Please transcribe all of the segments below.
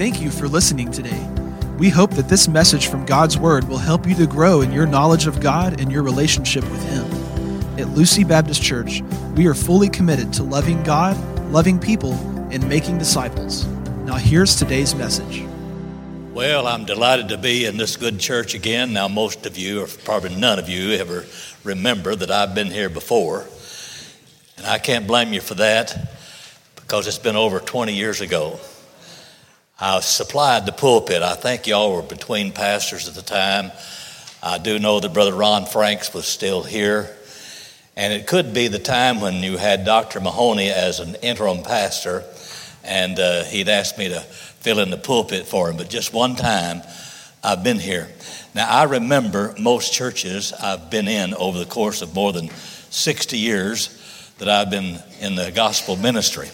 Thank you for listening today. We hope that this message from God's Word will help you to grow in your knowledge of God and your relationship with Him. At Lucy Baptist Church, we are fully committed to loving God, loving people, and making disciples. Now, here's today's message. Well, I'm delighted to be in this good church again. Now, most of you, or probably none of you, ever remember that I've been here before. And I can't blame you for that because it's been over 20 years ago. I supplied the pulpit. I think y'all were between pastors at the time. I do know that Brother Ron Franks was still here. And it could be the time when you had Dr. Mahoney as an interim pastor, and uh, he'd asked me to fill in the pulpit for him. But just one time, I've been here. Now, I remember most churches I've been in over the course of more than 60 years that I've been in the gospel ministry.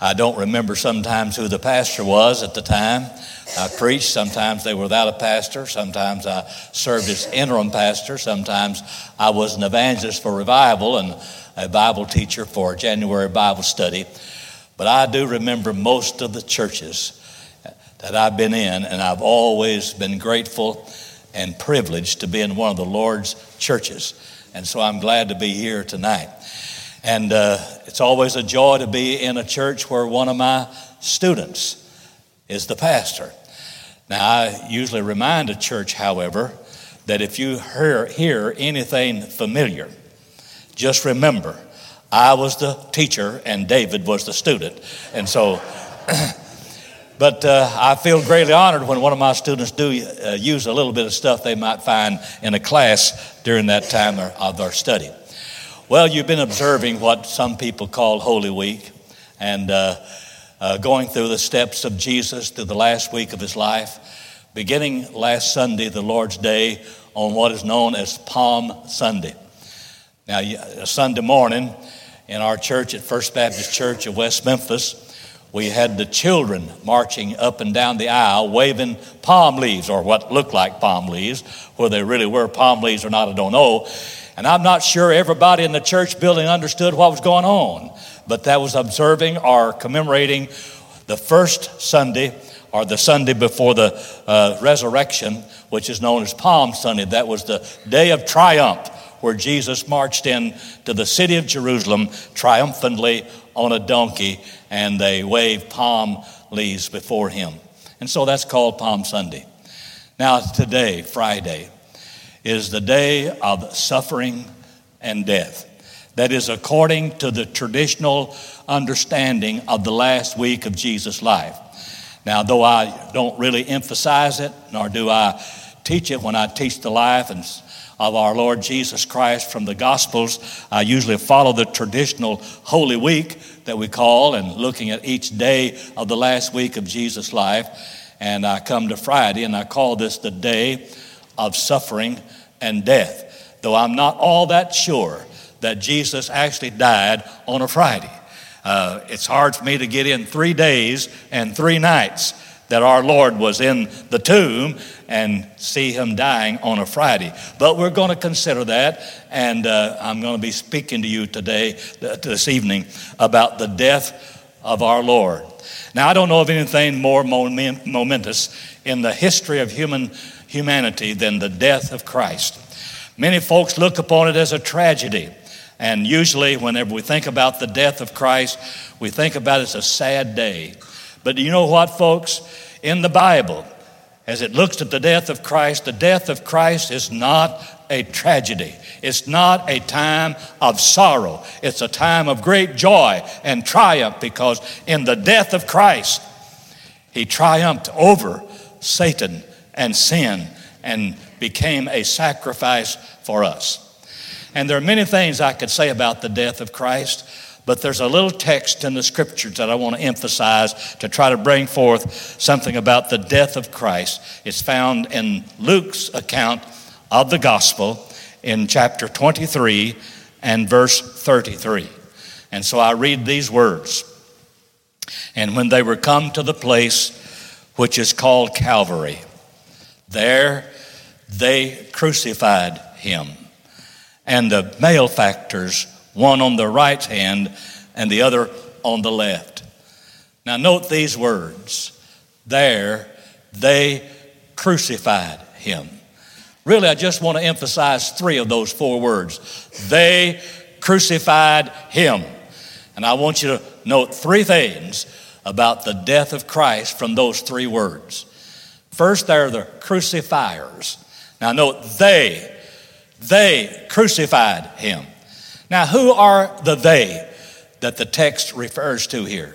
I don't remember sometimes who the pastor was at the time. I preached. Sometimes they were without a pastor. Sometimes I served as interim pastor. Sometimes I was an evangelist for revival and a Bible teacher for January Bible study. But I do remember most of the churches that I've been in, and I've always been grateful and privileged to be in one of the Lord's churches. And so I'm glad to be here tonight. And uh, it's always a joy to be in a church where one of my students is the pastor. Now, I usually remind a church, however, that if you hear, hear anything familiar, just remember I was the teacher and David was the student. And so, but uh, I feel greatly honored when one of my students do uh, use a little bit of stuff they might find in a class during that time of their study. Well, you've been observing what some people call Holy Week and uh, uh going through the steps of Jesus through the last week of his life, beginning last Sunday, the Lord's Day, on what is known as Palm Sunday. Now, Sunday morning, in our church at First Baptist Church of West Memphis, we had the children marching up and down the aisle waving palm leaves, or what looked like palm leaves. Whether they really were palm leaves or not, I don't know. And I'm not sure everybody in the church building understood what was going on, but that was observing or commemorating the first Sunday or the Sunday before the uh, resurrection, which is known as Palm Sunday. That was the day of triumph where Jesus marched in to the city of Jerusalem triumphantly on a donkey and they waved palm leaves before him. And so that's called Palm Sunday. Now, today, Friday, is the day of suffering and death. That is according to the traditional understanding of the last week of Jesus' life. Now, though I don't really emphasize it, nor do I teach it when I teach the life and of our Lord Jesus Christ from the Gospels. I usually follow the traditional Holy Week that we call and looking at each day of the last week of Jesus' life. And I come to Friday and I call this the day of suffering and death, though I'm not all that sure that Jesus actually died on a Friday. Uh, it's hard for me to get in three days and three nights that our Lord was in the tomb and see him dying on a Friday. But we're going to consider that, and uh, I'm going to be speaking to you today, this evening, about the death of our Lord. Now, I don't know of anything more momentous in the history of human humanity than the death of Christ. Many folks look upon it as a tragedy. And usually, whenever we think about the death of Christ, we think about it as a sad day. But you know what, folks? In the Bible, as it looks at the death of Christ, the death of Christ is not a tragedy. It's not a time of sorrow. It's a time of great joy and triumph because in the death of Christ, he triumphed over Satan and sin and became a sacrifice for us. And there are many things I could say about the death of Christ. But there's a little text in the scriptures that I want to emphasize to try to bring forth something about the death of Christ. It's found in Luke's account of the gospel in chapter 23 and verse 33. And so I read these words. And when they were come to the place which is called Calvary, there they crucified him. And the malefactors one on the right hand and the other on the left. Now, note these words there they crucified him. Really, I just want to emphasize three of those four words. They crucified him. And I want you to note three things about the death of Christ from those three words. First, they're the crucifiers. Now, note they, they crucified him. Now, who are the they that the text refers to here?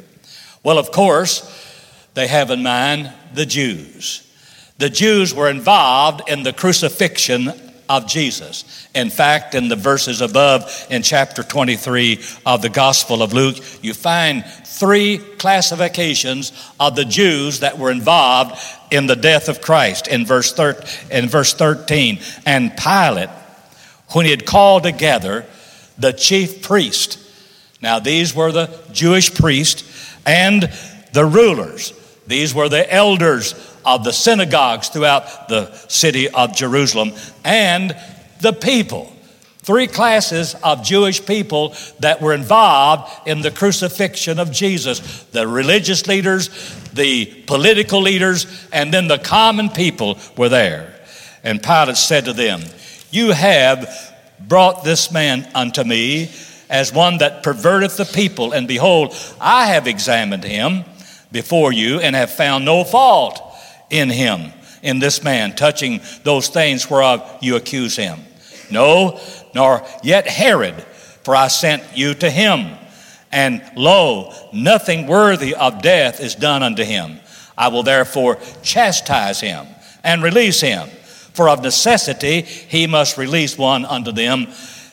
Well, of course, they have in mind the Jews. The Jews were involved in the crucifixion of Jesus. In fact, in the verses above in chapter 23 of the Gospel of Luke, you find three classifications of the Jews that were involved in the death of Christ in verse, thir- in verse 13. And Pilate, when he had called together the chief priest, now these were the Jewish priests and the rulers, these were the elders of the synagogues throughout the city of Jerusalem and the people. Three classes of Jewish people that were involved in the crucifixion of Jesus the religious leaders, the political leaders, and then the common people were there. And Pilate said to them, You have brought this man unto me as one that perverteth the people, and behold, I have examined him before you and have found no fault in him, in this man, touching those things whereof you accuse him. No, nor yet Herod, for I sent you to him. And lo, nothing worthy of death is done unto him. I will therefore chastise him and release him. For of necessity he must release one unto them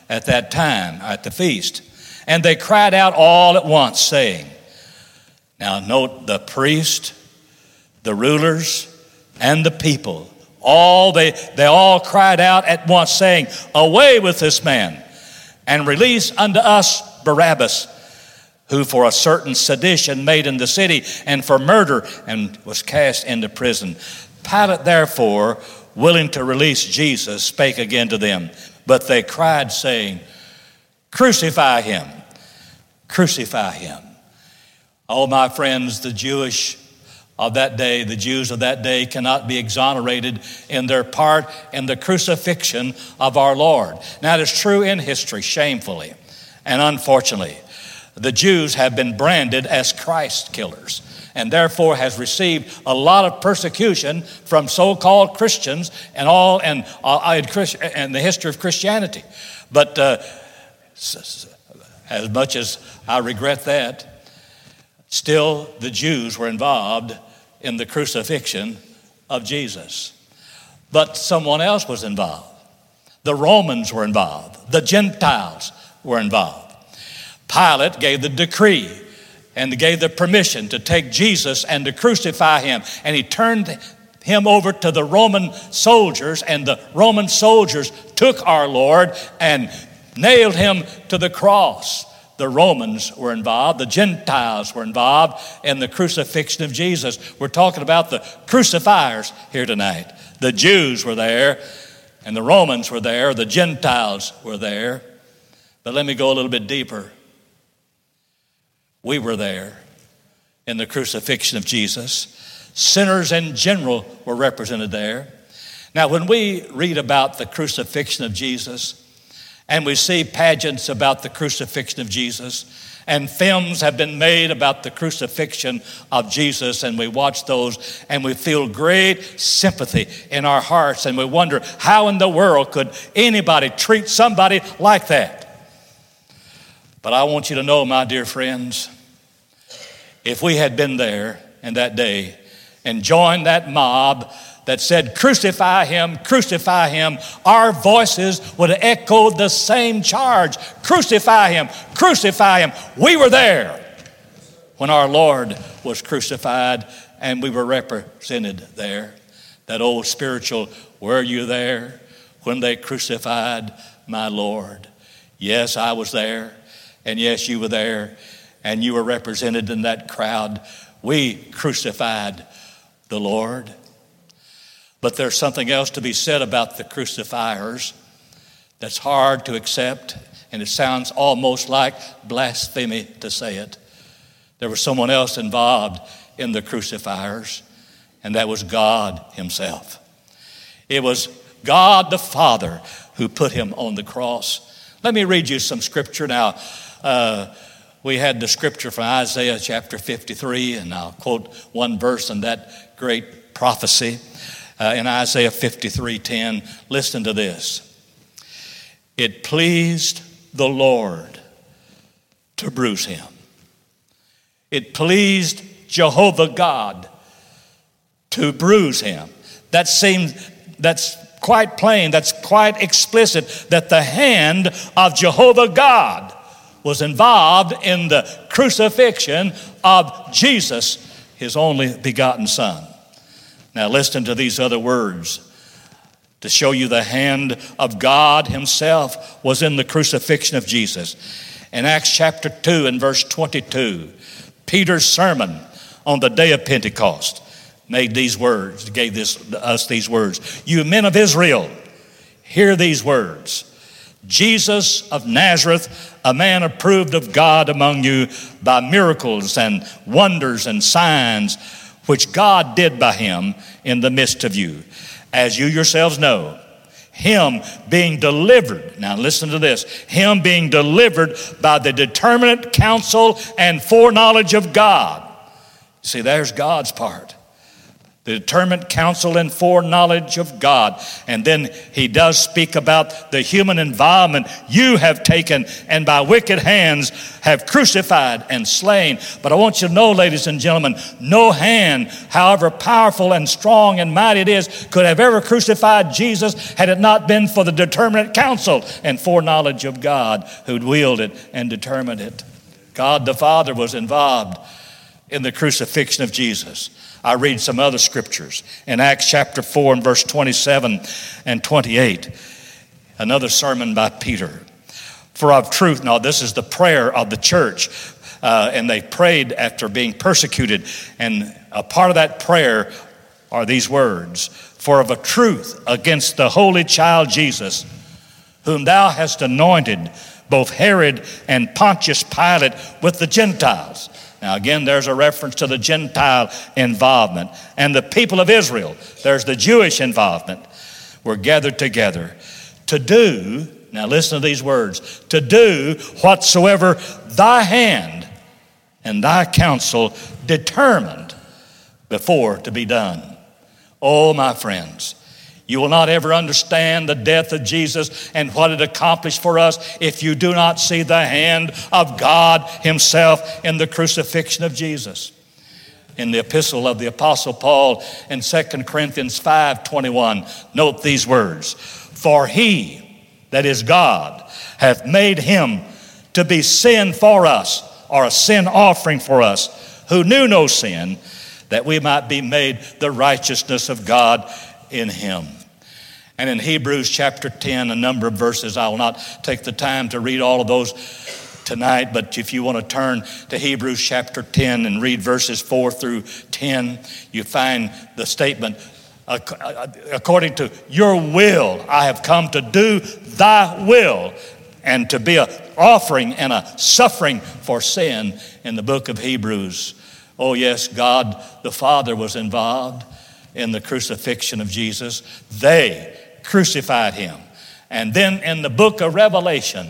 at that time, at the feast. And they cried out all at once, saying, Now note the priest, the rulers, and the people. All they, they all cried out at once, saying, Away with this man, and release unto us Barabbas, who for a certain sedition made in the city, and for murder, and was cast into prison. Pilate, therefore, willing to release Jesus, spake again to them. But they cried, saying, Crucify him, crucify him. Oh, my friends, the Jewish of that day, the Jews of that day, cannot be exonerated in their part in the crucifixion of our Lord. Now, it is true in history, shamefully and unfortunately. The Jews have been branded as Christ killers and therefore has received a lot of persecution from so-called Christians and all and uh, and the history of Christianity. But uh, as much as I regret that, still the Jews were involved in the crucifixion of Jesus. But someone else was involved. The Romans were involved. The Gentiles were involved. Pilate gave the decree and gave the permission to take Jesus and to crucify him. And he turned him over to the Roman soldiers, and the Roman soldiers took our Lord and nailed him to the cross the Romans were involved, the Gentiles were involved in the crucifixion of Jesus. We're talking about the crucifiers here tonight. The Jews were there, and the Romans were there, the Gentiles were there. But let me go a little bit deeper. We were there in the crucifixion of Jesus. Sinners in general were represented there. Now, when we read about the crucifixion of Jesus, and we see pageants about the crucifixion of Jesus. And films have been made about the crucifixion of Jesus, and we watch those and we feel great sympathy in our hearts, and we wonder how in the world could anybody treat somebody like that? But I want you to know, my dear friends, if we had been there in that day and joined that mob that said, Crucify him, crucify him, our voices would echo the same charge Crucify him, crucify him. We were there when our Lord was crucified and we were represented there. That old spiritual, were you there when they crucified my Lord? Yes, I was there. And yes, you were there. And you were represented in that crowd. We crucified the Lord. But there's something else to be said about the crucifiers that's hard to accept, and it sounds almost like blasphemy to say it. There was someone else involved in the crucifiers, and that was God Himself. It was God the Father who put Him on the cross. Let me read you some scripture now. Uh, we had the scripture from Isaiah chapter 53, and I'll quote one verse in that great prophecy uh, in Isaiah 53 10. Listen to this. It pleased the Lord to bruise him. It pleased Jehovah God to bruise him. That seems, that's quite plain, that's quite explicit that the hand of Jehovah God was involved in the crucifixion of Jesus, his only begotten Son. Now, listen to these other words to show you the hand of God Himself was in the crucifixion of Jesus. In Acts chapter 2 and verse 22, Peter's sermon on the day of Pentecost made these words, gave this, us these words. You men of Israel, hear these words. Jesus of Nazareth, a man approved of God among you by miracles and wonders and signs which God did by him in the midst of you. As you yourselves know, him being delivered, now listen to this, him being delivered by the determinate counsel and foreknowledge of God. See, there's God's part the determined counsel and foreknowledge of God. And then he does speak about the human environment you have taken and by wicked hands have crucified and slain. But I want you to know, ladies and gentlemen, no hand, however powerful and strong and mighty it is, could have ever crucified Jesus had it not been for the determinate counsel and foreknowledge of God who'd wielded and determined it. God the Father was involved in the crucifixion of Jesus. I read some other scriptures in Acts chapter 4 and verse 27 and 28. Another sermon by Peter. For of truth, now this is the prayer of the church, uh, and they prayed after being persecuted. And a part of that prayer are these words For of a truth against the holy child Jesus, whom thou hast anointed, both Herod and Pontius Pilate with the Gentiles now, again, there's a reference to the Gentile involvement. And the people of Israel, there's the Jewish involvement, were gathered together to do, now listen to these words, to do whatsoever thy hand and thy counsel determined before to be done. Oh, my friends, you will not ever understand the death of Jesus and what it accomplished for us if you do not see the hand of God Himself in the crucifixion of Jesus. In the epistle of the Apostle Paul in 2 Corinthians 5 21, note these words For He, that is God, hath made Him to be sin for us, or a sin offering for us, who knew no sin, that we might be made the righteousness of God in Him. And in Hebrews chapter 10, a number of verses, I will not take the time to read all of those tonight, but if you want to turn to Hebrews chapter 10 and read verses 4 through 10, you find the statement uh, according to your will, I have come to do thy will and to be an offering and a suffering for sin in the book of Hebrews. Oh, yes, God the Father was involved in the crucifixion of Jesus. They crucified him. And then in the book of Revelation,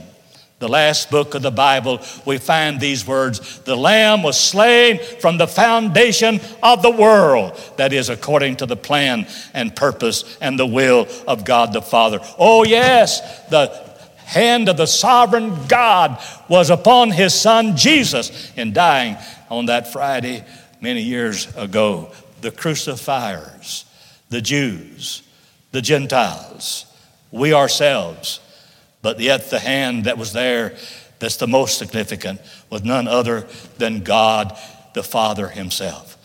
the last book of the Bible, we find these words The Lamb was slain from the foundation of the world. That is, according to the plan and purpose and the will of God the Father. Oh, yes, the hand of the sovereign God was upon his son Jesus in dying on that Friday many years ago. The crucifiers, the Jews, the Gentiles, we ourselves. But yet, the hand that was there that's the most significant was none other than God the Father Himself.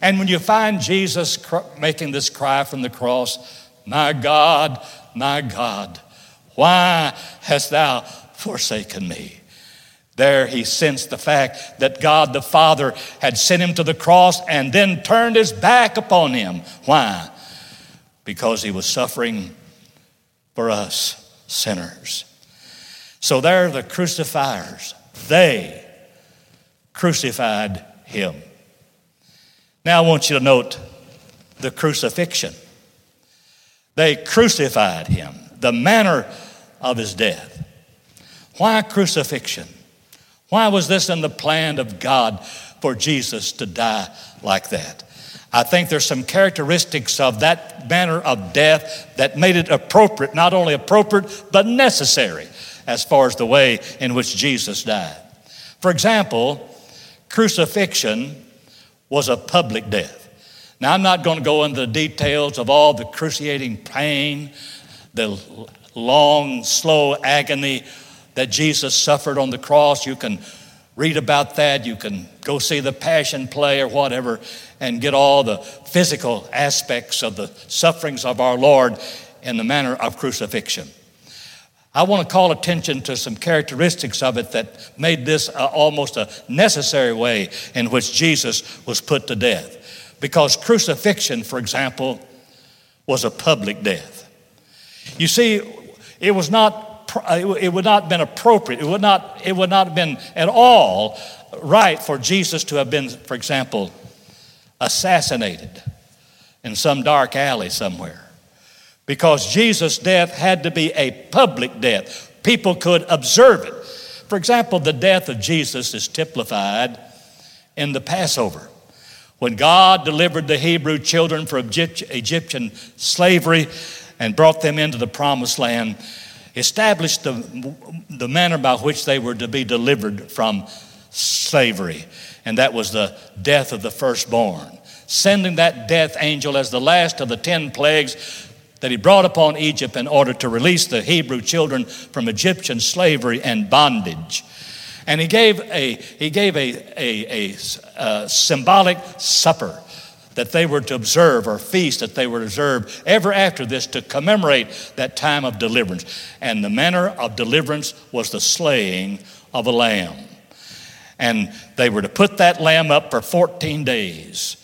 And when you find Jesus making this cry from the cross, My God, my God, why hast thou forsaken me? There he sensed the fact that God the Father had sent him to the cross and then turned his back upon him. Why? Because he was suffering for us sinners. So there, the crucifiers, they crucified him. Now I want you to note the crucifixion. They crucified him, the manner of his death. Why crucifixion? Why was this in the plan of God for Jesus to die like that? I think there's some characteristics of that manner of death that made it appropriate, not only appropriate, but necessary as far as the way in which Jesus died. For example, crucifixion was a public death. Now, I'm not going to go into the details of all the cruciating pain, the long, slow agony that Jesus suffered on the cross. You can read about that. You can go see the Passion play or whatever and get all the physical aspects of the sufferings of our Lord in the manner of crucifixion. I want to call attention to some characteristics of it that made this almost a necessary way in which Jesus was put to death. Because crucifixion, for example, was a public death. You see, it was not, Uh, it would not have been appropriate, it would not, it would not have been at all right for Jesus to have been, for example, assassinated in some dark alley somewhere. Because Jesus' death had to be a public death. People could observe it. For example, the death of Jesus is typified in the Passover. When God delivered the Hebrew children from Egyptian slavery and brought them into the promised land, established the, the manner by which they were to be delivered from slavery, and that was the death of the firstborn. Sending that death angel as the last of the ten plagues that he brought upon Egypt in order to release the Hebrew children from Egyptian slavery and bondage. And he gave a, he gave a, a, a, a symbolic supper that they were to observe or feast that they were to observe ever after this to commemorate that time of deliverance. And the manner of deliverance was the slaying of a lamb. And they were to put that lamb up for 14 days.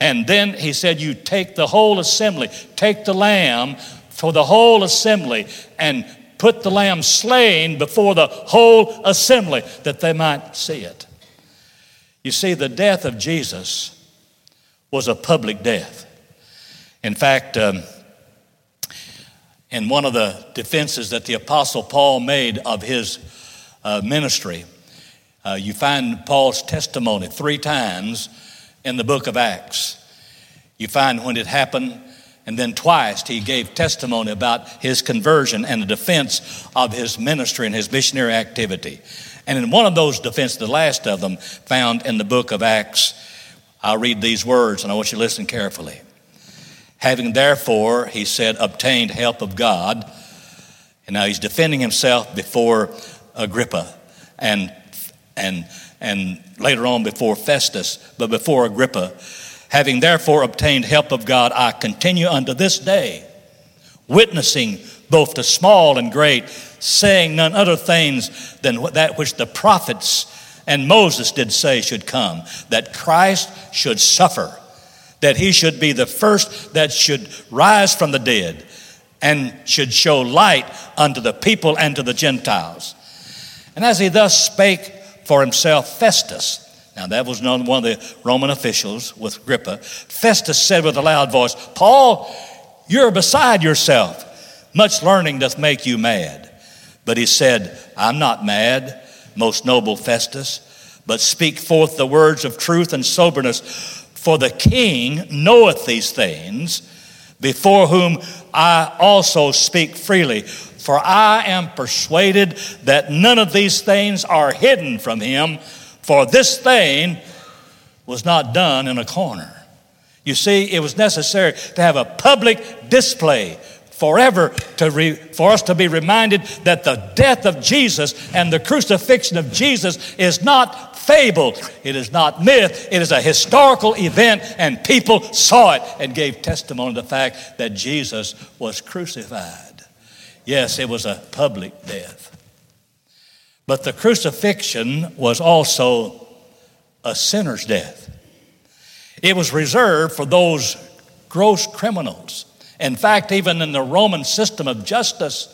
And then he said, You take the whole assembly, take the lamb for the whole assembly, and put the lamb slain before the whole assembly that they might see it. You see, the death of Jesus was a public death. In fact, um, in one of the defenses that the Apostle Paul made of his uh, ministry, uh, you find Paul's testimony three times in the book of Acts. You find when it happened and then twice he gave testimony about his conversion and the defense of his ministry and his missionary activity. And in one of those defenses, the last of them, found in the book of Acts, I'll read these words and I want you to listen carefully. Having therefore, he said, obtained help of God, and now he's defending himself before Agrippa and, and, and later on before Festus, but before Agrippa Having therefore obtained help of God, I continue unto this day, witnessing both to small and great, saying none other things than that which the prophets and Moses did say should come, that Christ should suffer, that he should be the first that should rise from the dead, and should show light unto the people and to the Gentiles. And as he thus spake for himself, Festus, now, that was one of the Roman officials with Agrippa. Festus said with a loud voice, Paul, you're beside yourself. Much learning doth make you mad. But he said, I'm not mad, most noble Festus, but speak forth the words of truth and soberness. For the king knoweth these things, before whom I also speak freely. For I am persuaded that none of these things are hidden from him for this thing was not done in a corner. You see, it was necessary to have a public display forever to re, for us to be reminded that the death of Jesus and the crucifixion of Jesus is not fable, it is not myth, it is a historical event, and people saw it and gave testimony to the fact that Jesus was crucified. Yes, it was a public death. But the crucifixion was also a sinner's death. It was reserved for those gross criminals. In fact, even in the Roman system of justice,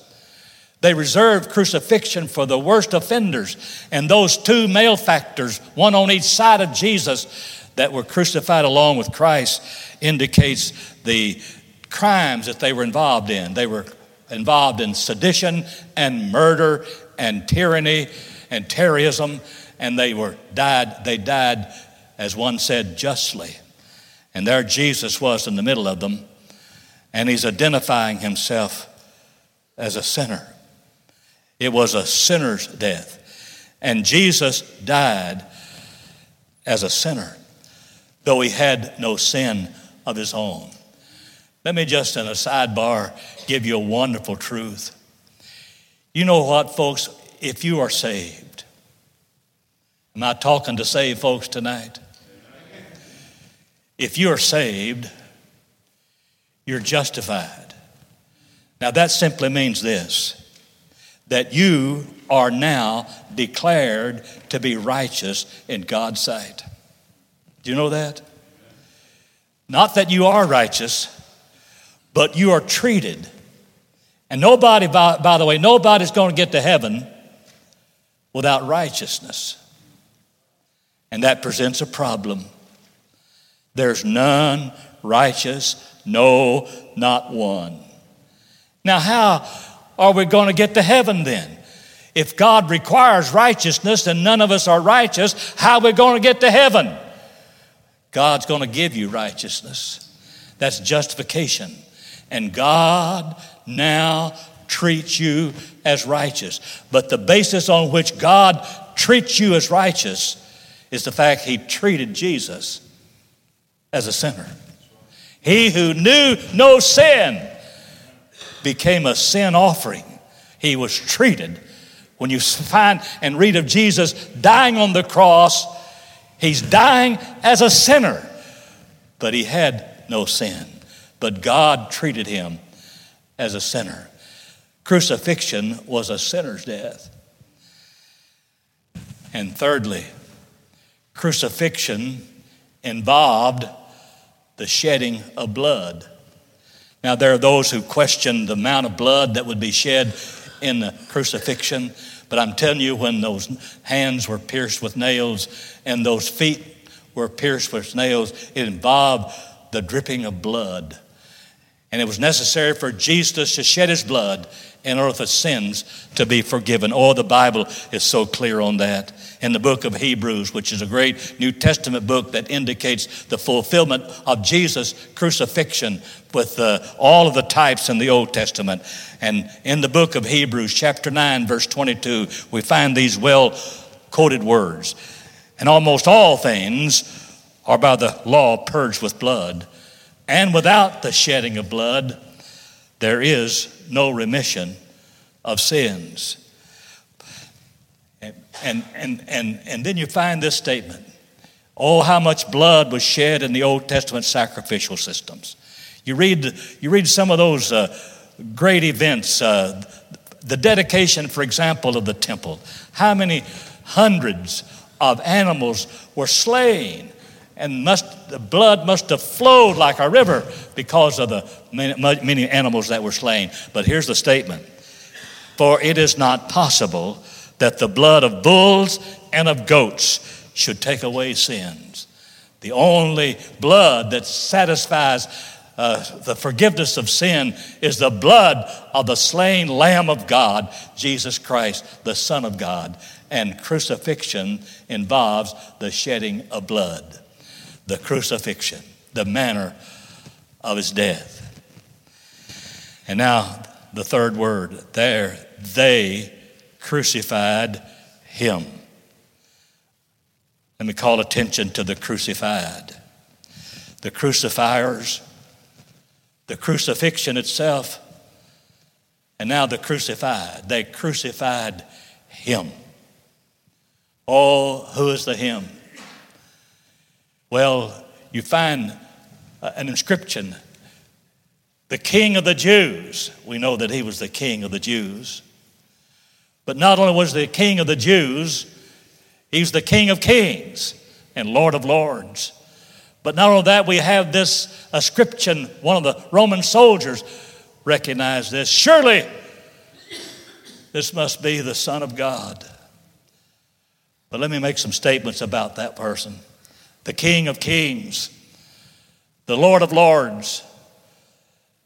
they reserved crucifixion for the worst offenders. And those two malefactors, one on each side of Jesus, that were crucified along with Christ indicates the crimes that they were involved in. They were involved in sedition and murder and tyranny and terrorism, and they were died, they died, as one said, justly. And there Jesus was in the middle of them, and he's identifying himself as a sinner. It was a sinner's death. And Jesus died as a sinner, though he had no sin of his own. Let me just, in a sidebar, give you a wonderful truth. You know what, folks? If you are saved, am I talking to saved folks tonight? If you are saved, you're justified. Now, that simply means this that you are now declared to be righteous in God's sight. Do you know that? Not that you are righteous, but you are treated. And nobody, by, by the way, nobody's going to get to heaven without righteousness. And that presents a problem. There's none righteous, no, not one. Now, how are we going to get to heaven then? If God requires righteousness and none of us are righteous, how are we going to get to heaven? God's going to give you righteousness. That's justification. And God now treats you as righteous. But the basis on which God treats you as righteous is the fact He treated Jesus as a sinner. He who knew no sin became a sin offering. He was treated. When you find and read of Jesus dying on the cross, he's dying as a sinner, but he had no sin. But God treated him as a sinner. Crucifixion was a sinner's death. And thirdly, crucifixion involved the shedding of blood. Now, there are those who question the amount of blood that would be shed in the crucifixion, but I'm telling you, when those hands were pierced with nails and those feet were pierced with nails, it involved the dripping of blood. And it was necessary for Jesus to shed his blood in order for sins to be forgiven. Oh, the Bible is so clear on that. In the book of Hebrews, which is a great New Testament book that indicates the fulfillment of Jesus' crucifixion with uh, all of the types in the Old Testament. And in the book of Hebrews, chapter 9, verse 22, we find these well quoted words. And almost all things are by the law purged with blood, and without the shedding of blood, there is no remission of sins. And, and, and, and, and then you find this statement Oh, how much blood was shed in the Old Testament sacrificial systems. You read, you read some of those uh, great events, uh, the dedication, for example, of the temple. How many hundreds of animals were slain and must, the blood must have flowed like a river because of the many, animals that were slain. But here's the statement For it is not possible that the blood of bulls and of goats should take away sins. The only blood that satisfies uh, the forgiveness of sin is the blood of the slain Lamb of God, Jesus Christ, the Son of God. And crucifixion involves the shedding of blood the crucifixion, the manner of his death. And now the third word there, they crucified him. Let me call attention to the crucified. The crucifiers, the crucifixion itself, and now the crucified. They crucified him. Oh, who is the him? Well, you find uh, an inscription the king of the Jews. We know that he was the king of the Jews. But not only was the king of the Jews, he's the king of kings and lord of lords. But not only that, we have this inscription, one of the Roman soldiers recognized this. Surely this must be the Son of God. But let me make some statements about that person. The King of Kings, the Lord of Lords,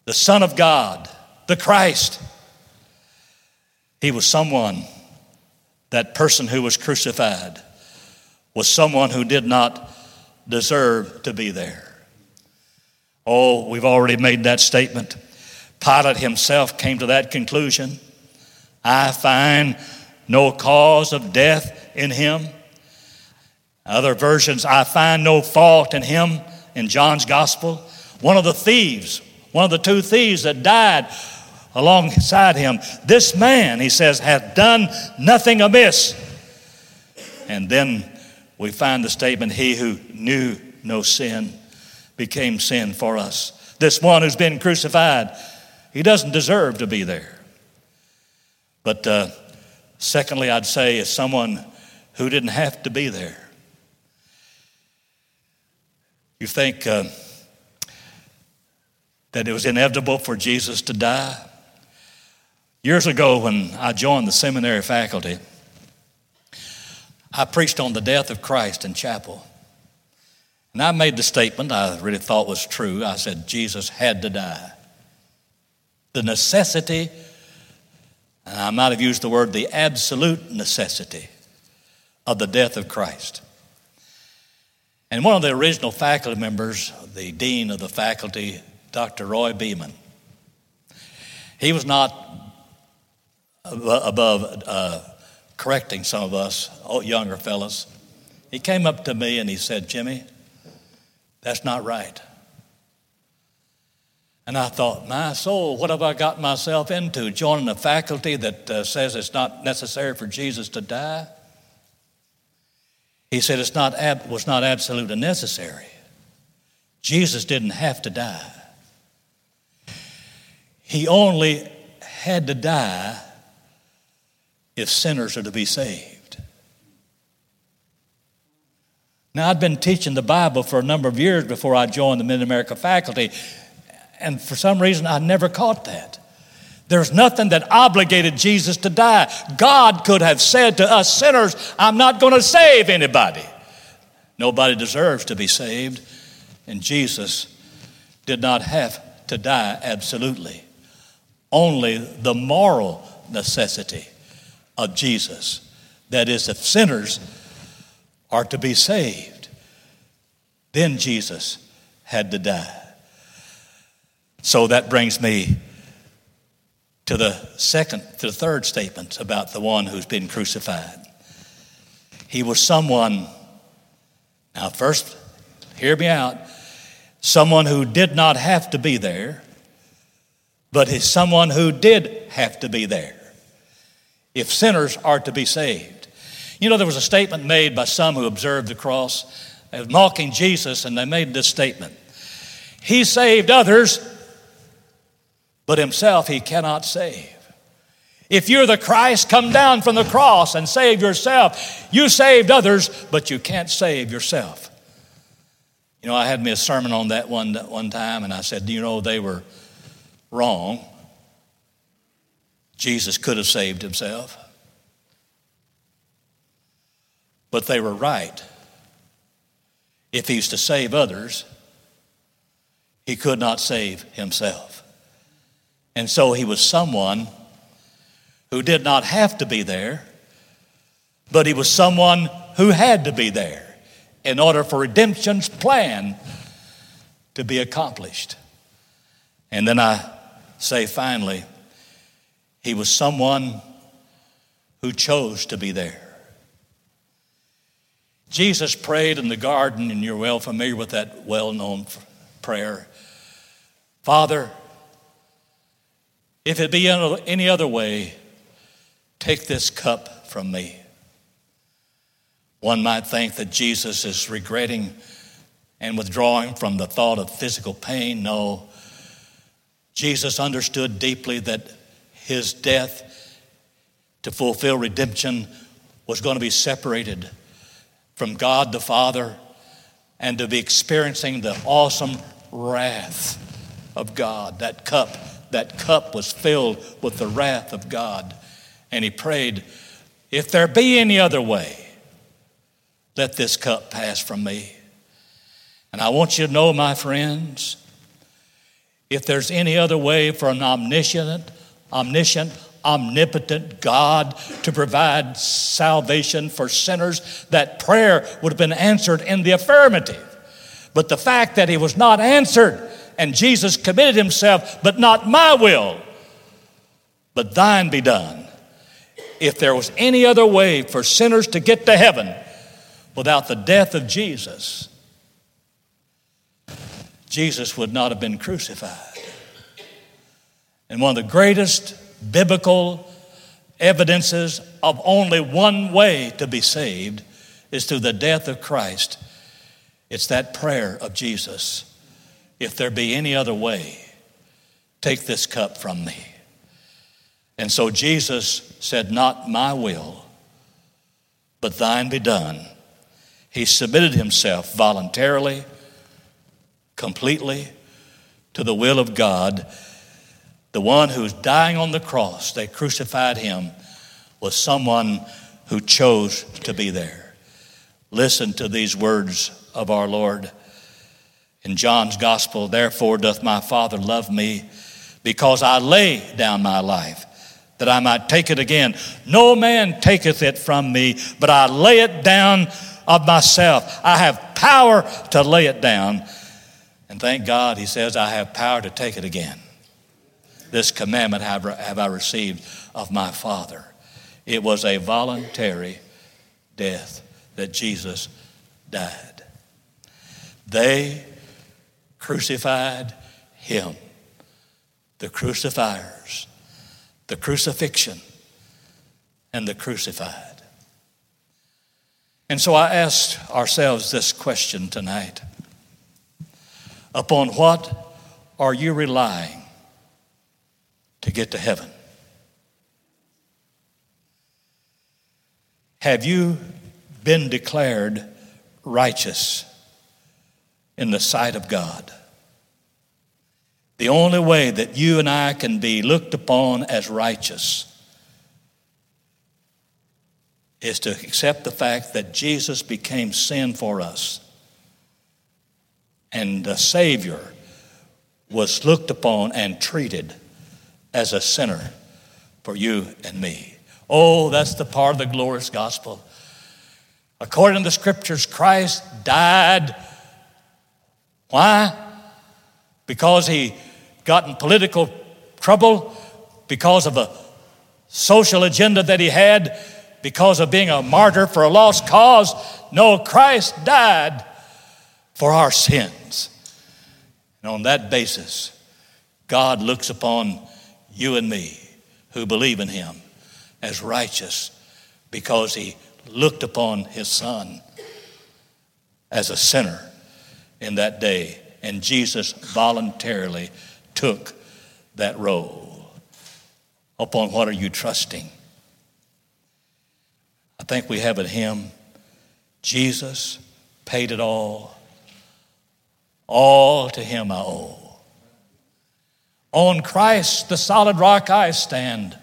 the Son of God, the Christ. He was someone, that person who was crucified was someone who did not deserve to be there. Oh, we've already made that statement. Pilate himself came to that conclusion. I find no cause of death in him. Other versions, I find no fault in him in John's gospel. One of the thieves, one of the two thieves that died alongside him, this man, he says, hath done nothing amiss. And then we find the statement, He who knew no sin became sin for us. This one who's been crucified, he doesn't deserve to be there. But uh, secondly, I'd say is someone who didn't have to be there. You think uh, that it was inevitable for Jesus to die? Years ago, when I joined the seminary faculty, I preached on the death of Christ in chapel. And I made the statement I really thought was true. I said, Jesus had to die. The necessity, and I might have used the word the absolute necessity of the death of Christ. And one of the original faculty members, the dean of the faculty, Dr. Roy Beeman, he was not above uh, correcting some of us younger fellas. He came up to me and he said, Jimmy, that's not right. And I thought, my soul, what have I got myself into? Joining a faculty that uh, says it's not necessary for Jesus to die? He said it's not was not absolutely necessary. Jesus didn't have to die. He only had to die if sinners are to be saved. Now, I'd been teaching the Bible for a number of years before I joined the Mid America faculty, and for some reason I never caught that. There's nothing that obligated Jesus to die. God could have said to us sinners, I'm not going to save anybody. Nobody deserves to be saved, and Jesus did not have to die absolutely. Only the moral necessity of Jesus. That is, if sinners are to be saved, then Jesus had to die. So that brings me to the second, to the third statement about the one who's been crucified. He was someone, now, first, hear me out, someone who did not have to be there, but is someone who did have to be there if sinners are to be saved. You know, there was a statement made by some who observed the cross, as mocking Jesus, and they made this statement He saved others, but himself he cannot save. If you're the Christ, come down from the cross and save yourself. You saved others, but you can't save yourself. You know, I had me a sermon on that one, one time, and I said, Do you know, they were wrong Jesus could have saved himself. But they were right. If he's to save others, he could not save himself. And so he was someone who did not have to be there, but he was someone who had to be there in order for redemption's plan to be accomplished. And then I say finally, he was someone who chose to be there. Jesus prayed in the garden, and you're well familiar with that well known prayer Father, if it be any other way, take this cup from me. One might think that Jesus is regretting and withdrawing from the thought of physical pain. No, Jesus understood deeply that his death to fulfill redemption was going to be separated from God the Father and to be experiencing the awesome wrath of God. That cup, that cup was filled with the wrath of God. And he prayed, If there be any other way, let this cup pass from me. And I want you to know, my friends, if there's any other way for an omniscient, omniscient, omnipotent God to provide salvation for sinners, that prayer would have been answered in the affirmative. But the fact that he was not answered and Jesus committed himself, but not my will, but thine be done. If there was any other way for sinners to get to heaven without the death of Jesus, Jesus would not have been crucified. And one of the greatest biblical evidences of only one way to be saved is through the death of Christ. It's that prayer of Jesus. If there be any other way, take this cup from me. And so Jesus said, Not my will, but thine be done. He submitted himself voluntarily, completely to the will of God. The one who's dying on the cross, they crucified him, was someone who chose to be there. Listen to these words of our Lord. In John's gospel, therefore doth my Father love me, because I lay down my life that I might take it again. No man taketh it from me, but I lay it down of myself. I have power to lay it down. And thank God, he says, I have power to take it again. This commandment have, have I received of my Father. It was a voluntary death that Jesus died. They crucified him. The crucifiers the crucifixion and the crucified. And so I asked ourselves this question tonight Upon what are you relying to get to heaven? Have you been declared righteous in the sight of God? The only way that you and I can be looked upon as righteous is to accept the fact that Jesus became sin for us. And the Savior was looked upon and treated as a sinner for you and me. Oh, that's the part of the glorious gospel. According to the scriptures, Christ died. Why? Because he got in political trouble because of a social agenda that he had, because of being a martyr for a lost cause. No, Christ died for our sins. And on that basis, God looks upon you and me who believe in him as righteous because he looked upon his son as a sinner in that day. And Jesus voluntarily took that role. Upon what are you trusting? I think we have a hymn Jesus paid it all. All to him I owe. On Christ, the solid rock I stand.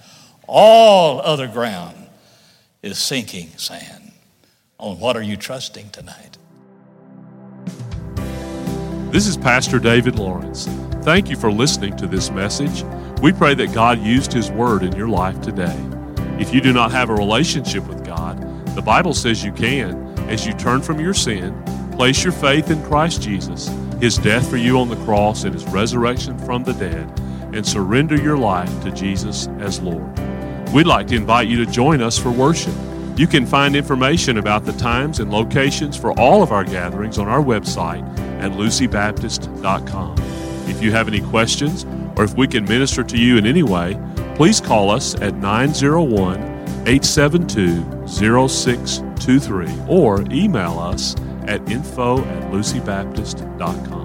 All other ground is sinking sand. On what are you trusting tonight? This is Pastor David Lawrence. Thank you for listening to this message. We pray that God used His Word in your life today. If you do not have a relationship with God, the Bible says you can as you turn from your sin, place your faith in Christ Jesus, His death for you on the cross, and His resurrection from the dead, and surrender your life to Jesus as Lord. We'd like to invite you to join us for worship. You can find information about the times and locations for all of our gatherings on our website at lucybaptist.com. If you have any questions or if we can minister to you in any way, please call us at 901 872 0623 or email us at info at lucybaptist.com.